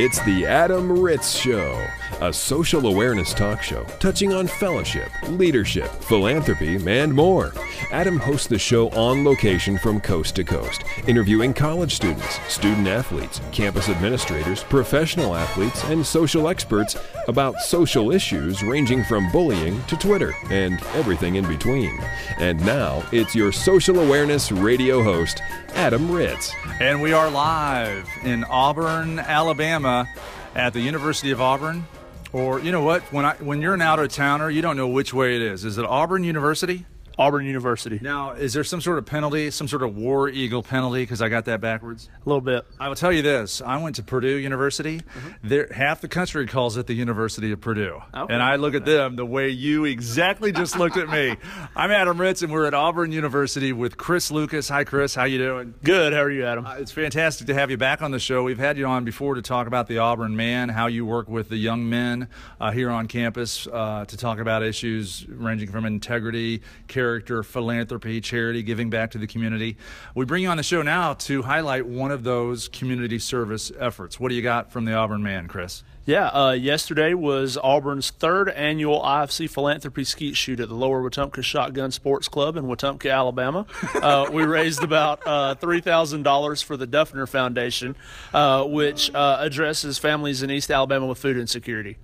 It's the Adam Ritz Show, a social awareness talk show touching on fellowship, leadership, philanthropy, and more. Adam hosts the show on location from coast to coast, interviewing college students, student athletes, campus administrators, professional athletes, and social experts about social issues ranging from bullying to Twitter and everything in between. And now, it's your social awareness radio host, Adam Ritz. And we are live in Auburn, Alabama at the University of Auburn. Or you know what? When I when you're an out of towner, you don't know which way it is. Is it Auburn University? Auburn University. Now, is there some sort of penalty, some sort of War Eagle penalty? Because I got that backwards. A little bit. I will tell you this: I went to Purdue University. Mm-hmm. There, half the country calls it the University of Purdue, okay. and I look at them the way you exactly just looked at me. I'm Adam Ritz, and we're at Auburn University with Chris Lucas. Hi, Chris. How you doing? Good. How are you, Adam? Uh, it's fantastic to have you back on the show. We've had you on before to talk about the Auburn man, how you work with the young men uh, here on campus uh, to talk about issues ranging from integrity, character, philanthropy philanthropy, charity, giving back to the community. We bring you on the show now to highlight one of those community service efforts. What do you got from the Auburn Man, Chris? Yeah, uh, yesterday was Auburn's third annual IFC philanthropy skeet shoot at the Lower Wetumpka Shotgun Sports Club in Wetumpka, Alabama. Uh, we raised about uh, $3,000 for the Dufner Foundation, uh, which uh, addresses families in East Alabama with food insecurity.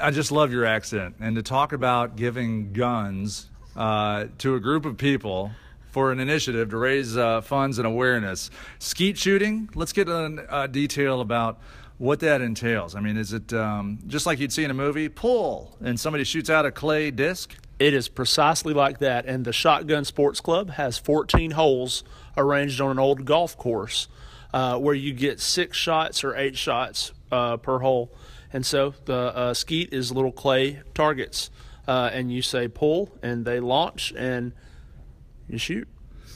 I just love your accent. And to talk about giving guns uh, to a group of people for an initiative to raise uh, funds and awareness. Skeet shooting, let's get a, a, detail about what that entails. I mean, is it um, just like you'd see in a movie, pull, and somebody shoots out a clay disc? It is precisely like that. And the Shotgun Sports Club has 14 holes arranged on an old golf course uh, where you get six shots or eight shots uh, per hole. And so the uh, skeet is little clay targets uh, and you say pull, and they launch, and you shoot.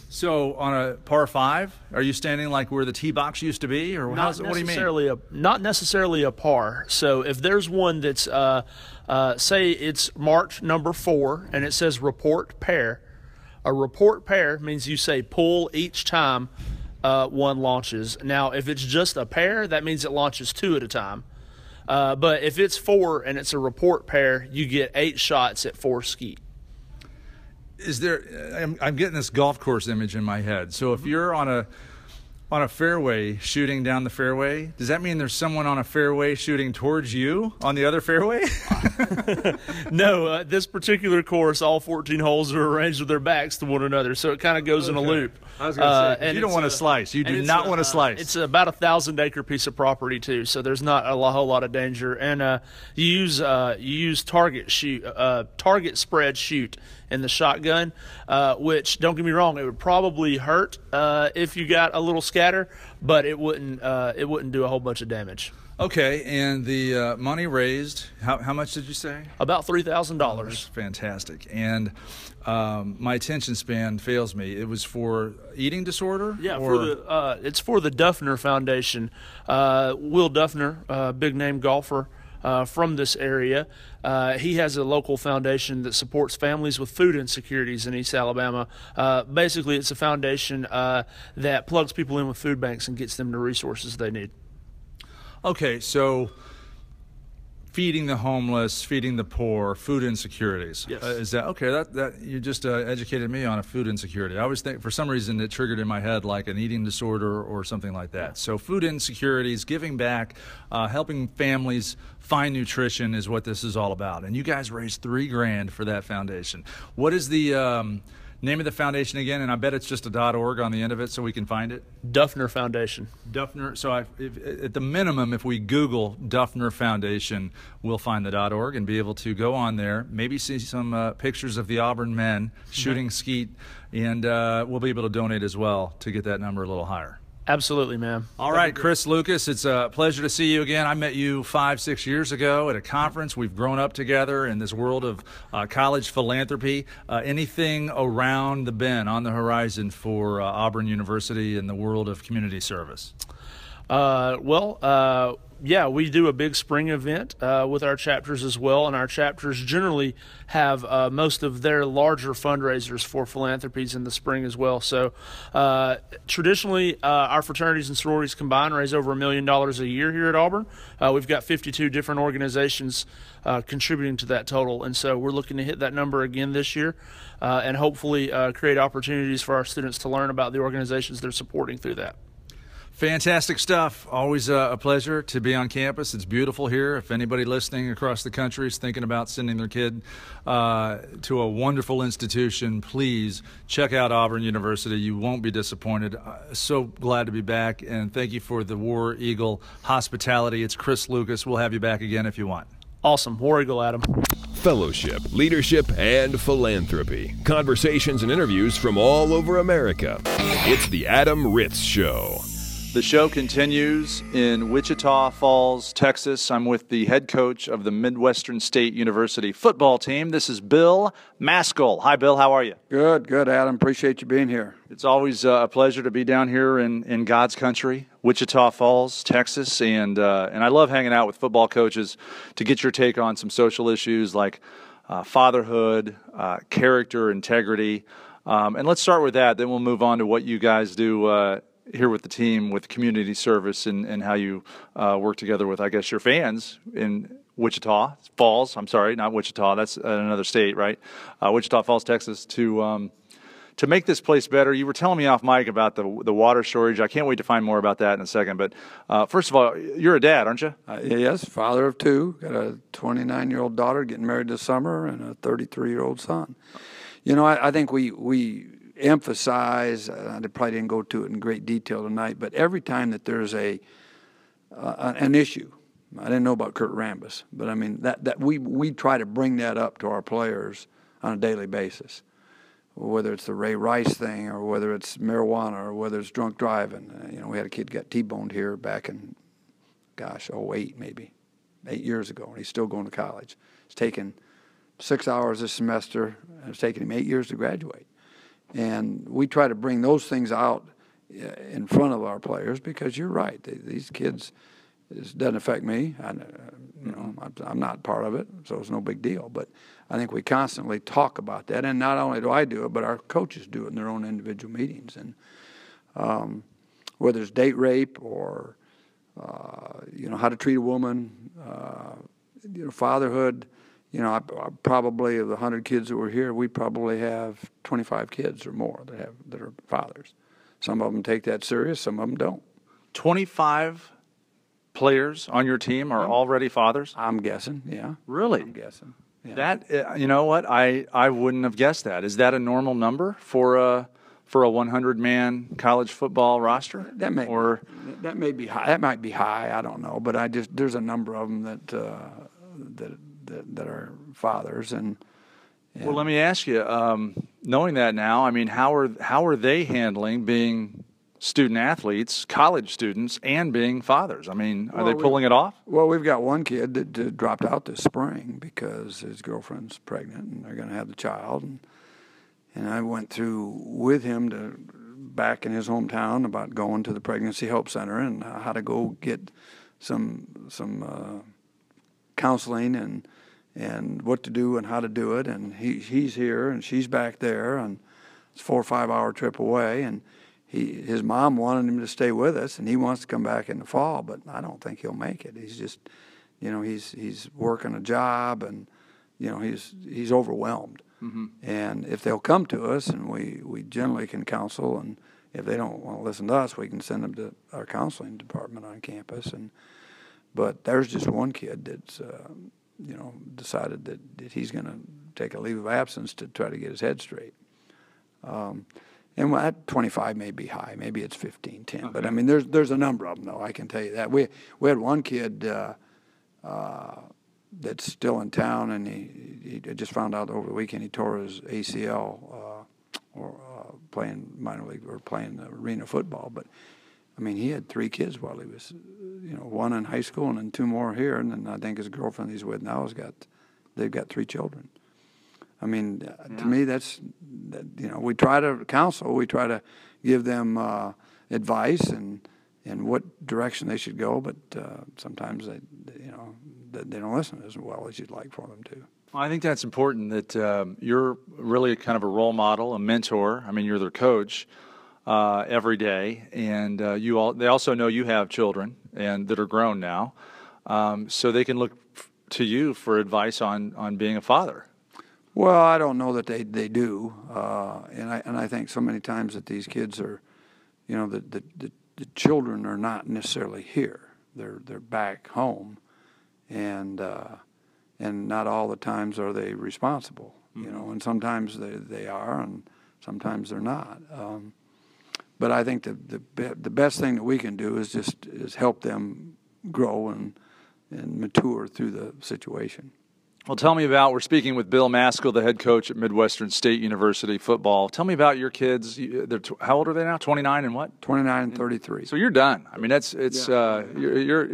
So on a par five, are you standing like where the tee box used to be, or not what do you mean? A, not necessarily a par. So if there's one that's, uh, uh, say it's marked number four, and it says report pair, a report pair means you say pull each time uh, one launches. Now, if it's just a pair, that means it launches two at a time. Uh, but if it's four and it's a report pair, you get eight shots at four skeet. Is there? I'm, I'm getting this golf course image in my head. So if mm-hmm. you're on a on a fairway shooting down the fairway, does that mean there's someone on a fairway shooting towards you on the other fairway? no, uh, this particular course, all 14 holes are arranged with their backs to one another, so it kind of goes okay. in a loop. I was going to uh, say, and you don't want to slice. You do not want to slice. It's about a thousand acre piece of property too, so there's not a whole lot of danger. And uh, you use uh, you use target shoot, uh, target spread shoot in the shotgun, uh, which don't get me wrong, it would probably hurt uh, if you got a little scatter, but it wouldn't uh, it wouldn't do a whole bunch of damage. Okay, and the uh, money raised, how, how much did you say? About three thousand dollars. Fantastic. And um, my attention span fails me. It was for eating disorder. Yeah, or? for the uh, it's for the Dufner Foundation. Uh, Will Dufner, big name golfer uh, from this area. Uh, he has a local foundation that supports families with food insecurities in East Alabama. Uh, basically, it's a foundation uh, that plugs people in with food banks and gets them the resources they need. Okay, so feeding the homeless, feeding the poor, food insecurities. Yes. Uh, is that okay? That that you just uh, educated me on a food insecurity. I always think for some reason it triggered in my head like an eating disorder or something like that. Yeah. So food insecurities, giving back, uh, helping families find nutrition is what this is all about. And you guys raised three grand for that foundation. What is the um, Name of the foundation again, and I bet it's just a .org on the end of it, so we can find it. Dufner Foundation. Dufner. So, I, if, at the minimum, if we Google Dufner Foundation, we'll find the .org and be able to go on there, maybe see some uh, pictures of the Auburn men shooting skeet, and uh, we'll be able to donate as well to get that number a little higher. Absolutely, man. All right, Chris Lucas, it's a pleasure to see you again. I met you five, six years ago at a conference. We've grown up together in this world of uh, college philanthropy. Uh, anything around the bend on the horizon for uh, Auburn University and the world of community service? Uh, well, uh, yeah, we do a big spring event uh, with our chapters as well, and our chapters generally have uh, most of their larger fundraisers for philanthropies in the spring as well. So, uh, traditionally, uh, our fraternities and sororities combined raise over a million dollars a year here at Auburn. Uh, we've got 52 different organizations uh, contributing to that total, and so we're looking to hit that number again this year, and hopefully create opportunities for our students to learn about the organizations they're supporting through that. Fantastic stuff. Always uh, a pleasure to be on campus. It's beautiful here. If anybody listening across the country is thinking about sending their kid uh, to a wonderful institution, please check out Auburn University. You won't be disappointed. Uh, so glad to be back, and thank you for the War Eagle hospitality. It's Chris Lucas. We'll have you back again if you want. Awesome. War Eagle, Adam. Fellowship, leadership, and philanthropy. Conversations and interviews from all over America. It's the Adam Ritz Show. The show continues in Wichita Falls, Texas. I'm with the head coach of the Midwestern State University football team. This is Bill Maskill. Hi, Bill. How are you? Good, good, Adam. Appreciate you being here. It's always uh, a pleasure to be down here in, in God's country, Wichita Falls, Texas, and uh, and I love hanging out with football coaches to get your take on some social issues like uh, fatherhood, uh, character, integrity. Um, and let's start with that. Then we'll move on to what you guys do uh, here with the team with community service and, and how you uh, work together with, I guess, your fans in Wichita Falls. I'm sorry, not Wichita. That's another state, right? Uh, Wichita Falls, Texas, to um, to make this place better. You were telling me off mic about the the water shortage. I can't wait to find more about that in a second. But uh, first of all, you're a dad, aren't you? Uh, yes, father of two. Got a 29 year old daughter getting married this summer, and a 33 year old son. You know, I, I think we we emphasize, I probably didn't go to it in great detail tonight, but every time that there's a uh, an issue, I didn't know about Kurt Rambis, but I mean that that we we try to bring that up to our players on a daily basis, whether it's the Ray Rice thing or whether it's marijuana or whether it's drunk driving. Uh, you know, we had a kid got T-boned here back in, gosh, 08 maybe, eight years ago, and he's still going to college. It's taken six hours this semester, and it's taken him eight years to graduate. And we try to bring those things out uh, in front of our players because you're right. These kids, it doesn't affect me. I, you know, I'm not part of it, so it's no big deal. But I think we constantly talk about that, and not only do I do it, but our coaches do it in their own individual meetings. And um, whether it's date rape or uh, you know how to treat a woman, uh, you know fatherhood you know, I, I probably of the hundred kids that were here, we probably have 25 kids or more that have that are fathers. Some of them take that serious, some of them don't. 25 players on your team are already fathers. I'm guessing, yeah. Really? I'm guessing. Yeah. That uh, you know what I I wouldn't have guessed that. Is that a normal number for a for a 100 man college football roster? That may or that may be high. That might be high. I don't know, but I just there's a number of them that uh, that that, that are fathers and, well let me ask you um, knowing that now i mean how are how are they handling being student athletes college students and being fathers? I mean are well, they pulling it off? Well we've got one kid that, that dropped out this spring because his girlfriend's pregnant and they're going to have the child and and i went through with him to back in his hometown about going to the pregnancy help center and how to go get some some uh, counseling and and what to do and how to do it. And he he's here and she's back there, and it's a four or five hour trip away. And he his mom wanted him to stay with us, and he wants to come back in the fall, but I don't think he'll make it. He's just, you know, he's he's working a job, and you know he's he's overwhelmed. Mm-hmm. And if they'll come to us, and we we generally can counsel, and if they don't want to listen to us, we can send them to our counseling department on campus. And but there's just one kid that's. Uh, you know, decided that, that he's going to take a leave of absence to try to get his head straight. Um, and at 25 may be high, maybe it's 15, 10. Okay. But I mean, there's there's a number of them though. I can tell you that. We we had one kid uh, uh, that's still in town, and he, he just found out over the weekend he tore his ACL uh, or uh, playing minor league or playing the arena football. But I mean, he had three kids while he was, you know, one in high school and then two more here, and then I think his girlfriend he's with now has got, they've got three children. I mean, uh, yeah. to me, that's, that, you know, we try to counsel, we try to give them uh, advice and and what direction they should go. But uh, sometimes they, you know, they, they don't listen as well as you'd like for them to. I think that's important that um, you're really kind of a role model, a mentor. I mean, you're their coach uh, every day, and uh, you all. They also know you have children and that are grown now, um, so they can look f- to you for advice on on being a father. Well, I don't know that they they do, uh, and I and I think so many times that these kids are, you know, the the, the, the children are not necessarily here. They're they're back home, and uh, and not all the times are they responsible. You know, and sometimes they they are, and sometimes they're not. Um, but I think the the be- the best thing that we can do is just is help them grow and and mature through the situation. Well, tell me about. We're speaking with Bill Maskill, the head coach at Midwestern State University football. Tell me about your kids. They're how old are they now? Twenty nine and what? 29 and 33. So you're done. I mean, that's it's uh, your your,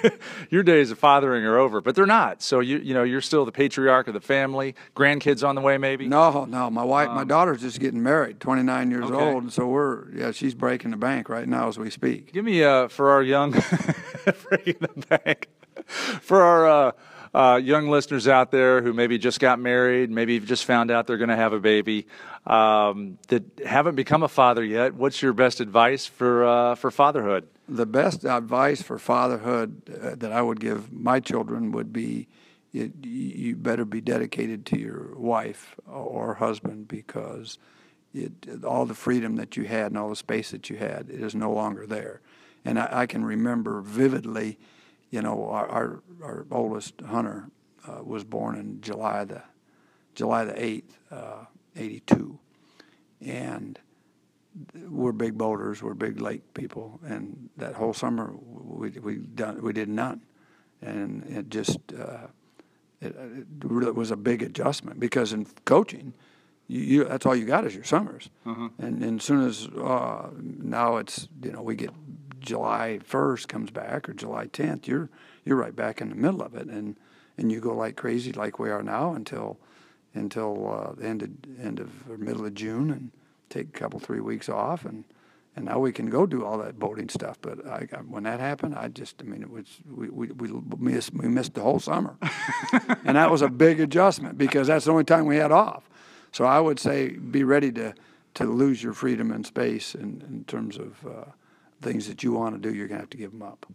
your days of fathering are over, but they're not. So you you know you're still the patriarch of the family. Grandkids on the way, maybe. No, no. My wife, my daughter's just getting married, 29 years Um, Okay. old. And so we're, yeah, she's breaking the bank right now as we speak. Give me uh, for our young breaking the bank for our uh, uh, young listeners out there who maybe just got married, maybe just found out they're going to have a baby, um, that haven't become a father yet. What's your best advice for uh, for fatherhood? The best advice for fatherhood uh, that I would give my children would be you, you better be dedicated to your wife or husband because it, all the freedom that you had and all the space that you had is no longer there. And I, I can remember vividly, you know, our, our, our oldest Hunter uh, was born in July the July the eighth, uh, eighty two, and we're big boaters, we're big lake people, and that whole summer we we done we did none, and it just uh, it, it really was a big adjustment because in coaching, you, you that's all you got is your summers, and, and as soon as uh, now it's you know we get July first comes back or July tenth, you're you're right back in the middle of it, and and you go like crazy like we are now until until uh, the end of end of or middle of June and take a couple three weeks off and and now we can go do all that boating stuff. But I, I, when that happened, I just I mean it was we we, we missed we missed the whole summer, and that was a big adjustment because that's the only time we had off. So I would say be ready to to lose your freedom and space in, in terms of uh, things that you want to do. You're gonna have to give them up.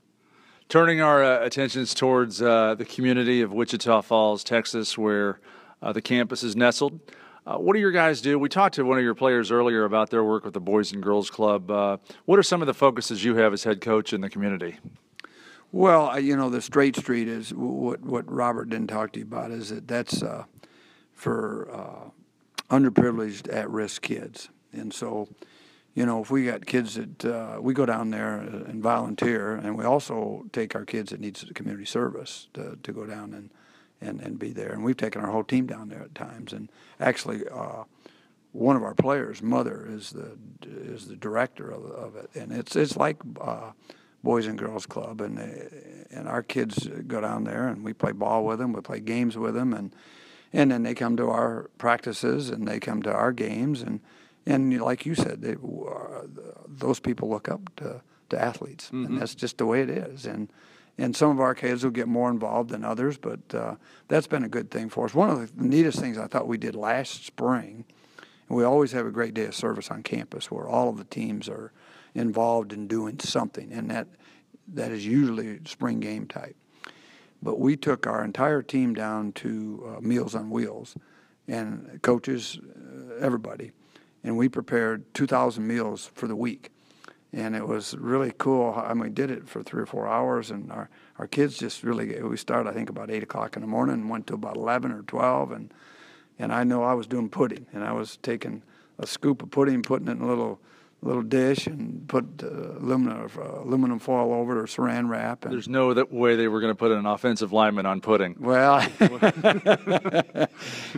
Turning our uh, attentions towards uh, the community of Wichita Falls, Texas, where uh, the campus is nestled. Uh, what do your guys do? We talked to one of your players earlier about their work with the Boys and Girls Club. Uh, what are some of the focuses you have as head coach in the community? Well, I- you know, the straight street is what what Robert didn't talk to you about is that that's uh, for uh, underprivileged, at-risk kids, and so, you know, if we got kids that uh, we go down there and volunteer, and we also take our kids that needs community service to, to go down and, and and be there, and we've taken our whole team down there at times, and actually. Uh, one of our players' mother is the is the director of, of it, and it's it's like uh, Boys and Girls Club, and they, and our kids go down there and we play ball with them, we play games with them, and and then they come to our practices and they come to our games, and and like you said, they, uh, those people look up to, to athletes, and that's just the way it is, and. And some of our kids will get more involved than others, but uh, that's been a good thing for us. One of the neatest things I thought we did last spring and we always have a great day of service on campus where all of the teams are involved in doing something, and that that is usually spring game type. But we took our entire team down to uh, Meals on Wheels, and coaches, uh, everybody, and we prepared 2,000 meals for the week. And it was really cool. I mean, we did it for three or four hours, and our, our kids just really, we started, I think, about 8 o'clock in the morning and went to about 11 or 12. And and I know I was doing pudding, and I was taking a scoop of pudding, putting it in a little little dish, and put uh, aluminum uh, aluminum foil over it or Saran wrap. And, There's no that way they were going to put an offensive lineman on pudding. well,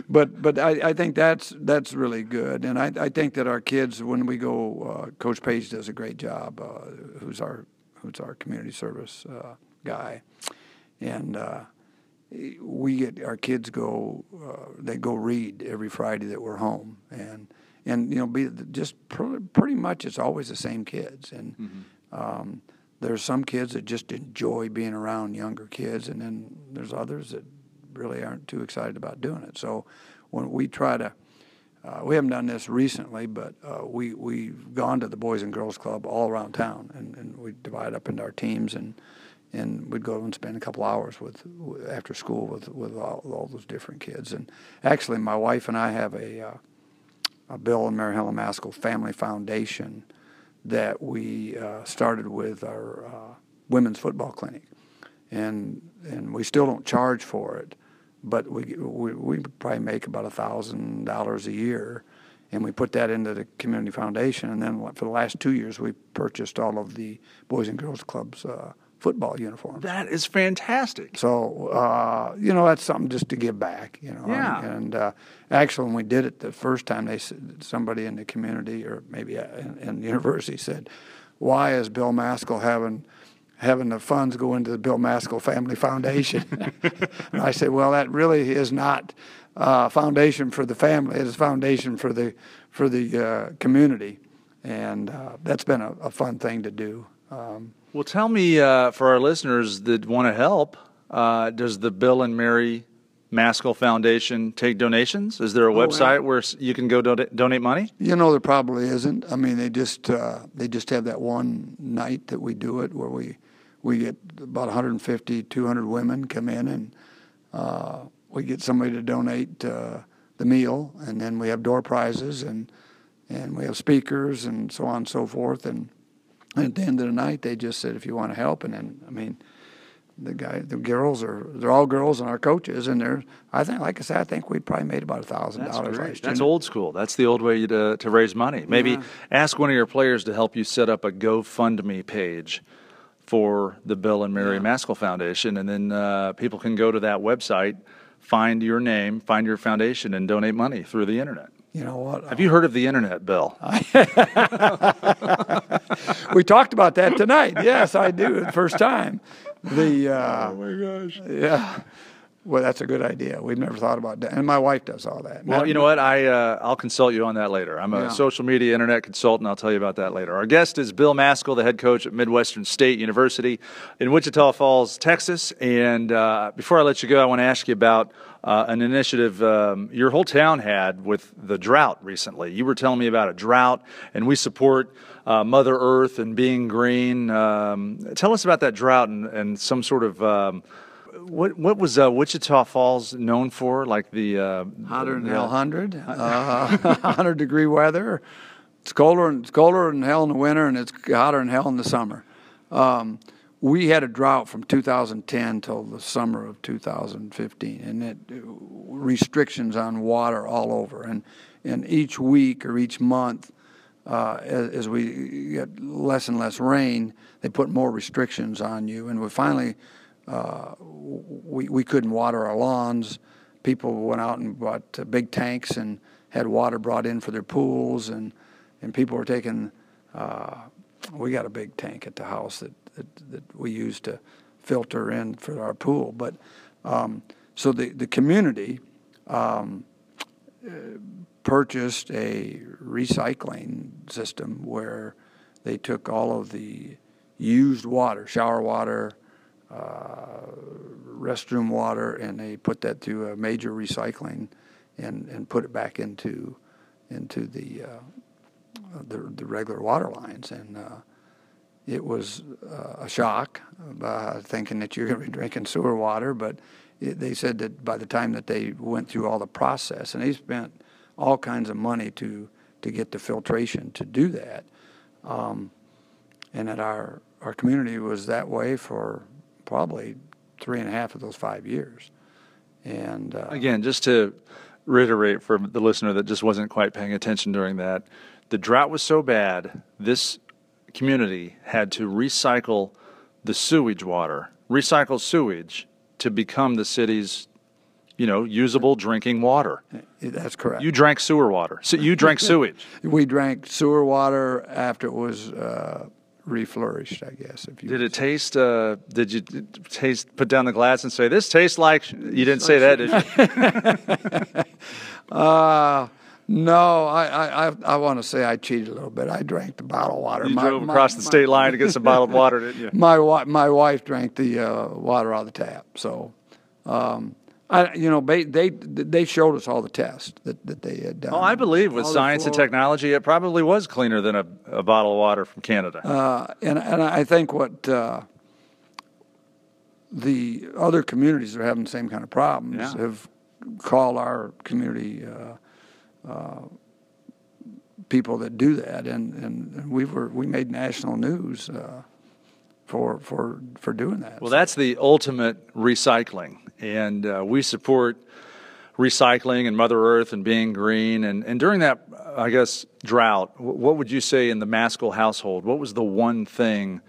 but but I, I think that's that's really good, and I, I think that our kids when we go, uh, Coach Page does a great job. Uh, who's our who's our community service uh, guy, and uh, we get our kids go uh, they go read every Friday that we're home, and and you know be just pr- pretty much it's always the same kids, and Um, there's some kids that just enjoy being around younger kids, and then there's others that really aren't too excited about doing it. So when we try to, uh, we haven't done this recently, but uh, we we've gone to the Boys and Girls Club all around town, and, and we divide up into our teams, and and we'd go and spend a couple hours with after school with with all, all those different kids. And actually, my wife and I have a, uh, a Bill and Mary Helen Maskill Family Foundation that we uh, started with our uh, women's football clinic, and and we still don't charge for it, but we we, we probably make about a thousand dollars a year, and we put that into the community foundation. And then for the last two years, we purchased all of the boys and girls clubs. Football uniforms. That is fantastic. So uh, you know that's something just to give back. You know. Yeah. And, and uh, actually, when we did it the first time, they said somebody in the community or maybe uh, in, in the university said, "Why is Bill Maskill having?" having the funds go into the Bill Maskill Family Foundation. and I said, well, that really is not a uh, foundation for the family. It is a foundation for the for the uh, community, and uh, that's been a, a, fun thing to do. Um, well, tell me uh, for our listeners that want to help, uh, does the Bill and Mary Maskill Foundation take donations? Is there a oh, website where you can go do- donate money? You know, there probably isn't. I mean, they just uh, they just have that one night that we do it where we we get about 150, 200 women come in and uh, we get somebody to donate uh, the meal, and then we have door prizes and and we have speakers and so on and so forth and at the end of the night, they just said, if you want to help, and then I mean, the guy, the girls are they're all girls and our coaches, and they're I think, like I said, I think we probably made about a thousand dollars last That's old school. That's the old way to to raise money. Maybe yeah. ask one of your players to help you set up a GoFundMe page for the Bill and Mary yeah. Maskill Foundation, and then uh, people can go to that website, find your name, find your foundation, and donate money through the internet. You know what? Have you heard of the internet, Bill? we talked about that tonight. Yes, I do. The first time. The uh, oh my gosh. Yeah. Well, that's a good idea. We've never thought about that, and my wife does all that. Well, now, you know what? I uh, I'll consult you on that later. I'm a yeah. social media internet consultant. I'll tell you about that later. Our guest is Bill Maskill, the head coach at Midwestern State University in Wichita Falls, Texas. And uh, before I let you go, I want to ask you about uh, an initiative um, your whole town had with the drought recently. You were telling me about a drought, and we support uh, Mother Earth and being green. Um, tell us about that drought and, and some sort of um, what what was uh, Wichita Falls known for? Like the uh, hotter than hell, hundred, uh, hundred degree weather. It's colder and it's colder than hell in the winter, and it's hotter than hell in the summer. Um, we had a drought from 2010 till the summer of 2015, and it restrictions on water all over. And and each week or each month, uh, as, as, we get less and less rain, they put more restrictions on you. And we finally uh, we, we couldn't water our lawns. People went out and bought uh, big tanks and had water brought in for their pools, and, and people were taking. Uh, we got a big tank at the house that, that, that we used to filter in for our pool. But um, so the, the community um, purchased a recycling system where they took all of the used water, shower water, uh, restroom water, and they put that through a major recycling, and, and put it back into into the uh, the, the, regular water lines, and uh, it was uh, a shock, thinking that you're going to be drinking sewer water. But it, they said that by the time that they went through all the process, and they spent all kinds of money to to get the filtration to do that, um, and that our our community was that way for probably three and a half of those five years. And uh, again, just to reiterate for the listener that just wasn't quite paying attention during that, the drought was so bad, this community had to recycle the sewage water, recycle sewage to become the city's you know, usable drinking water. That's correct. You drank sewer water. So you drank sewage. we drank sewer water after it was uh, reflourished, I guess. If you did it taste? Uh, did you taste? Put down the glass and say, "This tastes like." You didn't say that, did you? uh, No, I, I, I, want to say I cheated a little bit. I drank the bottled water. You My- drove my- across the my- state line to get some bottled water, didn't you? My my wife drank the uh, water out of the tap. So, um, I you know they they they showed us all the tests that, that they had done. Well, I believe with All science and technology, it probably was cleaner than a, a bottle of water from Canada. Uh, and and I think what uh, the other communities that are having the same kind of problems Yeah. have called our community uh, uh, people that do that, and, and, and we were we made national news uh, for for for doing that. Well, that's the ultimate recycling, and uh, we support recycling and Mother Earth and being green. And, and during that, I guess, drought, what would you say in the Maskill household? What was the one thing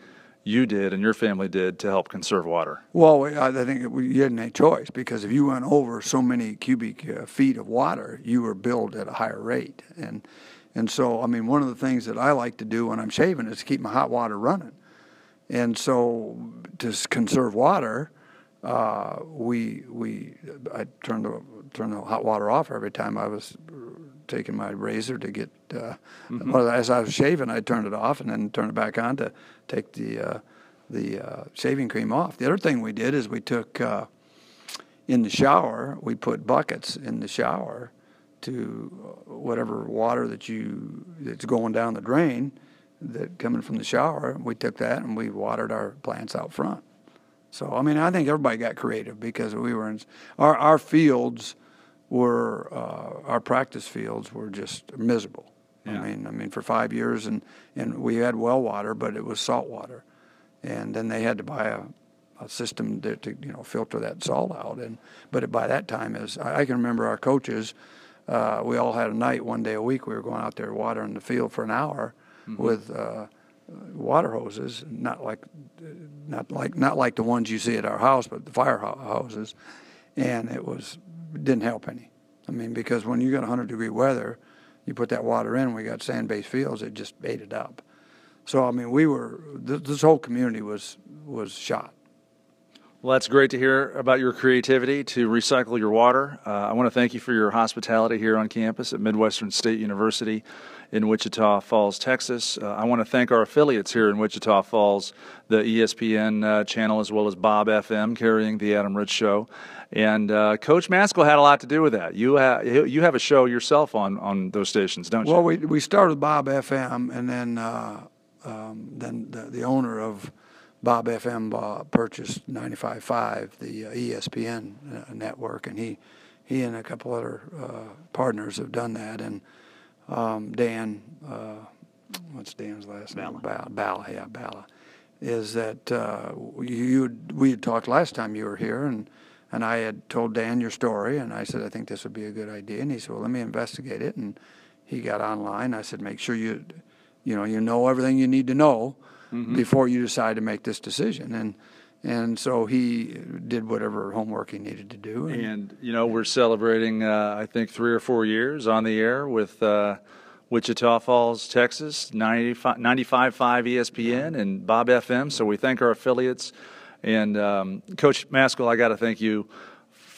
you did and your family did to help conserve water? Well, I I think you had no choice because if you went over so many cubic uh, feet of water, you were billed at a higher rate. And and so, I mean, one of the things that I like to do when I'm shaving is to keep my hot water running. And so, to conserve water, uh, we we I turned the turned the hot water off every time I was taking my razor to get. Uh, well, as I was shaving, I turned it off and then turned it back on to take the uh, the uh, shaving cream off. The other thing we did is we took uh, in the shower. We put buckets in the shower to uh, whatever water that you that's going down the drain that coming from the shower. We took that and we watered our plants out front. So I mean, I think everybody got creative because we were in our our fields were uh, our practice fields were just miserable. Yeah. I mean, I mean for five years and and we had well water, but it was salt water, and then they had to buy a, a system to, to you know filter that salt out. And but by that time, as I, I can remember, our coaches, uh, we all had a night one day a week. We were going out there watering the field for an hour with. Uh, water hoses, not like, not like, not like the ones you see at our house, but the fire ho- hoses, and it was didn't help any. I mean, because when you got 100 degree weather, you put that water in. We got sand-based fields; it just ate it up. So I mean, we were th- this whole community was was shot. Well, that's great to hear about your creativity to recycle your water. Uh, I want to thank you for your hospitality here on campus at Midwestern State University in Wichita Falls, Texas. Uh, I want to thank our affiliates here in Wichita Falls, the ESPN uh, channel, as well as Bob FM carrying the Adam Ritz Show. And uh, Coach Maskill had a lot to do with that. You, ha- you have a show yourself on, on those stations, don't you? Well, we we started Bob FM, and then uh, um, then the, the owner of Bob FM purchased 95.5, the uh, ESPN uh, network, and he he and a couple other partners have done that. And um, Dan, uh, what's Dan's last name? Bala. Bala, yeah, Bala. Is that uh, you? We had talked last time you were here, and and I had told Dan your story, and I said I think this would be a good idea, and he said, well, let me investigate it, and he got online. I said, make sure you, you know, you know everything you need to know before you decide to make this decision, and and so he did whatever homework he needed to do, and, And, you know, we're celebrating, uh, I think, three or four years on the air with uh, Wichita Falls, Texas, 95, 95.5 ESPN and Bob FM. So we thank our affiliates. And um, Coach Maskill, I got to thank you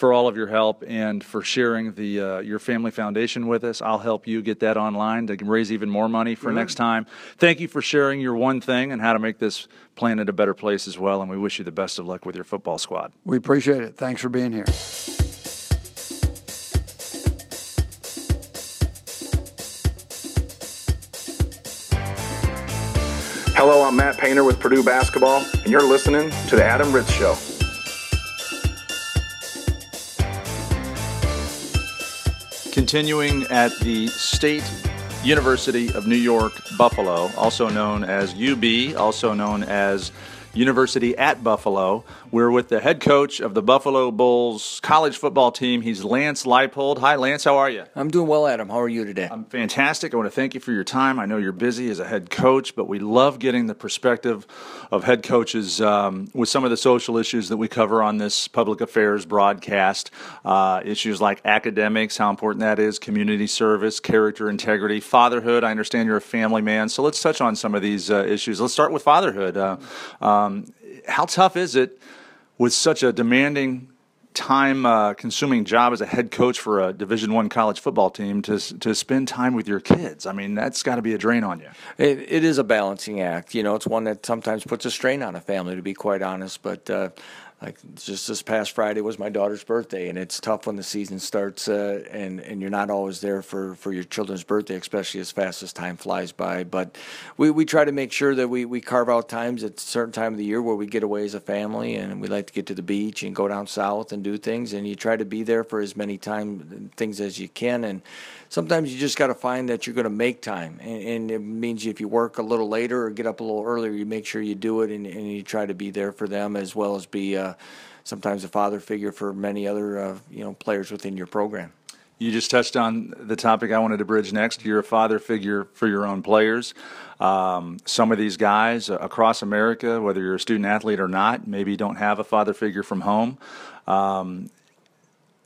for all of your help and for sharing the uh, your family foundation with us. I'll help you get that online to raise even more money for next time. Thank you for sharing your one thing and how to make this planet a better place as well. And we wish you the best of luck with your football squad. we appreciate it. Thanks for being here. Hello, I'm Matt Painter with Purdue Basketball, and you're listening to The Adam Ritz Show. Continuing at the State University of New York, Buffalo, also known as UB, also known as University at Buffalo. We're with the head coach of the Buffalo Bulls college football team. He's Lance Leipold. Hi, Lance. How are you? I'm doing well, Adam. How are you today? I'm fantastic. I want to thank you for your time. I know you're busy as a head coach, but we love getting the perspective of head coaches um, with some of the social issues that we cover on this public affairs broadcast. Uh, issues like academics, how important that is, community service, character, integrity, fatherhood. I understand you're a family man, so let's touch on some of these uh, issues. Let's start with fatherhood. Uh, um, how tough is it with such a demanding time uh, consuming job as a head coach for a division one college football team to to spend time with your kids. I mean that's got to be a drain on you. It, it is a balancing act. You know it's one that sometimes puts a strain on a family to be quite honest but uh, like just this past Friday was my daughter's birthday, and it's tough when the season starts uh, and and you're not always there for, for your children's birthday, especially as fast as time flies by. But we, we try to make sure that we, we carve out times at a certain time of the year where we get away as a family, and we like to get to the beach and go down south and do things, and you try to be there for as many time things as you can, and sometimes you just got to find that you're going to make time, and, and, it means if you work a little later or get up a little earlier, you make sure you do it, and, and you try to be there for them as well as be uh, sometimes a father figure for many other uh, you know players within your program. You just touched on the topic I wanted to bridge next. You're a father figure for your own players. Um, some of these guys across America, whether you're a student athlete or not, maybe don't have a father figure from home. Um,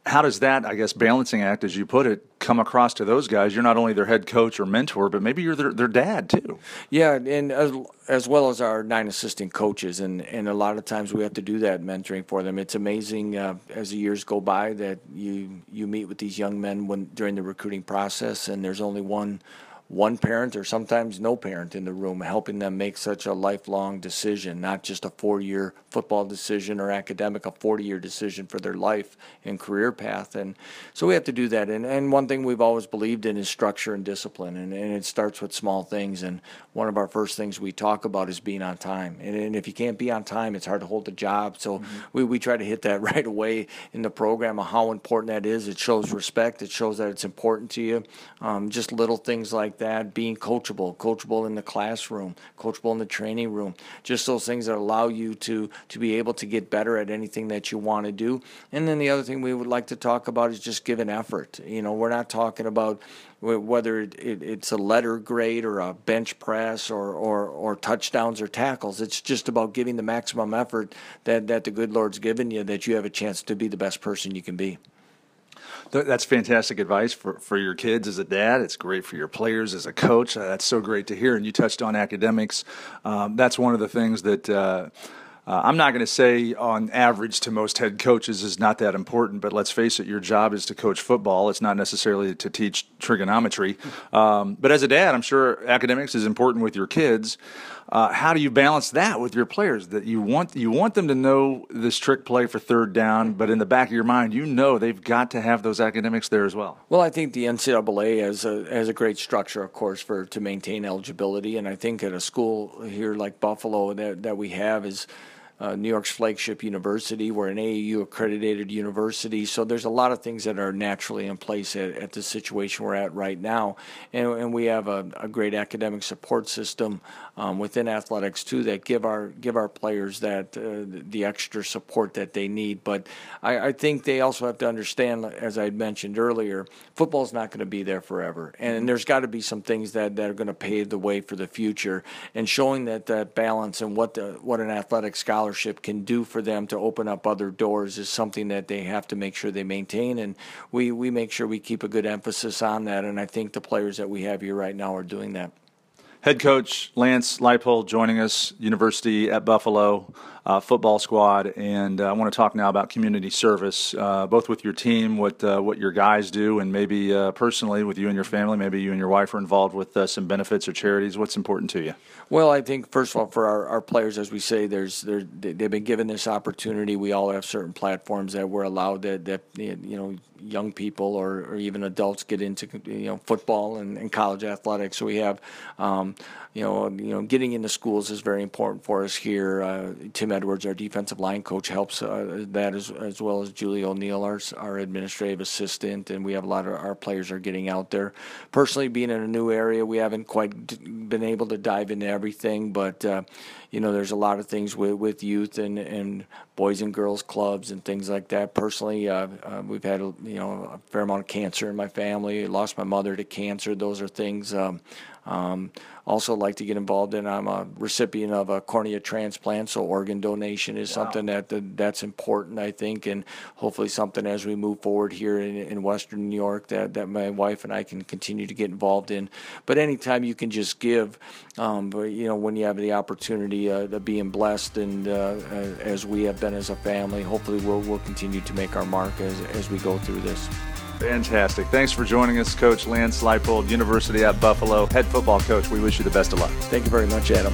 how does that, I guess, balancing act, as you put it, come across to those guys? You're not only their head coach or mentor, but maybe you're their, their dad too. Yeah, and as, as well as our nine assistant coaches, and, and a lot of times we have to do that mentoring for them. It's amazing uh, as the years go by that you you meet with these young men when during the recruiting process, and there's only one one parent or sometimes no parent in the room helping them make such a lifelong decision, not just a four year football decision or academic, a 40 year decision for their life and career path. And so we have to do that. And, and one thing we've always believed in is structure and discipline. And, and it starts with small things. And one of our first things we talk about is being on time. And, and if you can't be on time, it's hard to hold the job. So mm-hmm. we, we try to hit that right away in the program of how important that is. It shows respect, it shows that it's important to you. Um, just little things like that, being coachable, coachable in the classroom, coachable in the training room, just those things that allow you to to be able to get better at anything that you want to do. And then the other thing we would like to talk about is just give an effort. You know, we're not talking about whether it, it, it's a letter grade or a bench press or, or, or touchdowns or tackles. It's just about giving the maximum effort that, that the good Lord's given you that you have a chance to be the best person you can be. That's fantastic advice for, for your kids as a dad. It's great for your players as a coach. Uh, that's so great to hear. And you touched on academics. Um, that's one of the things that. Uh, uh, I'm not going to say on average to most head coaches is not that important, but let's face it, your job is to coach football. It's not necessarily to teach trigonometry. Um, but as a dad, I'm sure academics is important with your kids. Uh, how do you balance that with your players? That you want you want them to know this trick play for third down, but in the back of your mind, you know they've got to have those academics there as well. Well, I think the NCAA has a has a great structure, of course, for to maintain eligibility, and I think at a school here like Buffalo that that we have is uh, New York's flagship university. We're an AAU accredited university, so there's a lot of things that are naturally in place at, at the situation we're at right now, and, and we have a, a, great academic support system um, within athletics too that give our give our players that uh, the extra support that they need. But I, I, think they also have to understand, as I mentioned earlier, football is not going to be there forever, and there's got to be some things that, that are going to pave the way for the future, and showing that that balance and what the what an athletic scholar scholarship can do for them to open up other doors is something that they have to make sure they maintain. And we, we make sure we keep a good emphasis on that. And I think the players that we have here right now are doing that. Head coach Lance Leipold joining us, University at Buffalo uh, football squad, and uh, I want to talk now about community service, uh, both with your team, what uh, what your guys do, and maybe personally with you and your family. Maybe you and your wife are involved with some benefits or charities. What's important to you? Well, I think first of all, for our, our players, as we say, there's they've been given this opportunity. We all have certain platforms that we're allowed that that you know young people or, or even adults get into you know football and, and college athletics. So we have um, you know, you know, getting into schools is very important for us here. Uh, Tim Edwards, our defensive line coach, helps uh, that as, as well as Julie O'Neill, our, our administrative assistant, and we have a lot of our players are getting out there. Personally, being in a new area, we haven't quite been able to dive into everything, but uh, you know, there's a lot of things with, with youth and, and boys and girls clubs and things like that. Personally, uh, uh, we've had you know a fair amount of cancer in my family. I lost my mother to cancer. Those are things. Um, um, also like to get involved in. I'm a recipient of a cornea transplant, so organ donation is wow. something that, that that's important, I think, and hopefully something as we move forward here in, in Western New York that, that my wife and I can continue to get involved in. But anytime you can just give, um, but you know when you have the opportunity uh, being blessed and uh, uh, as we have been as a family, hopefully we'll we'll continue to make our mark as as we go through this. Fantastic. Thanks for joining us, Coach Lance Leipold, University at Buffalo, head football coach. We wish you the best of luck. Thank you very much, Adam.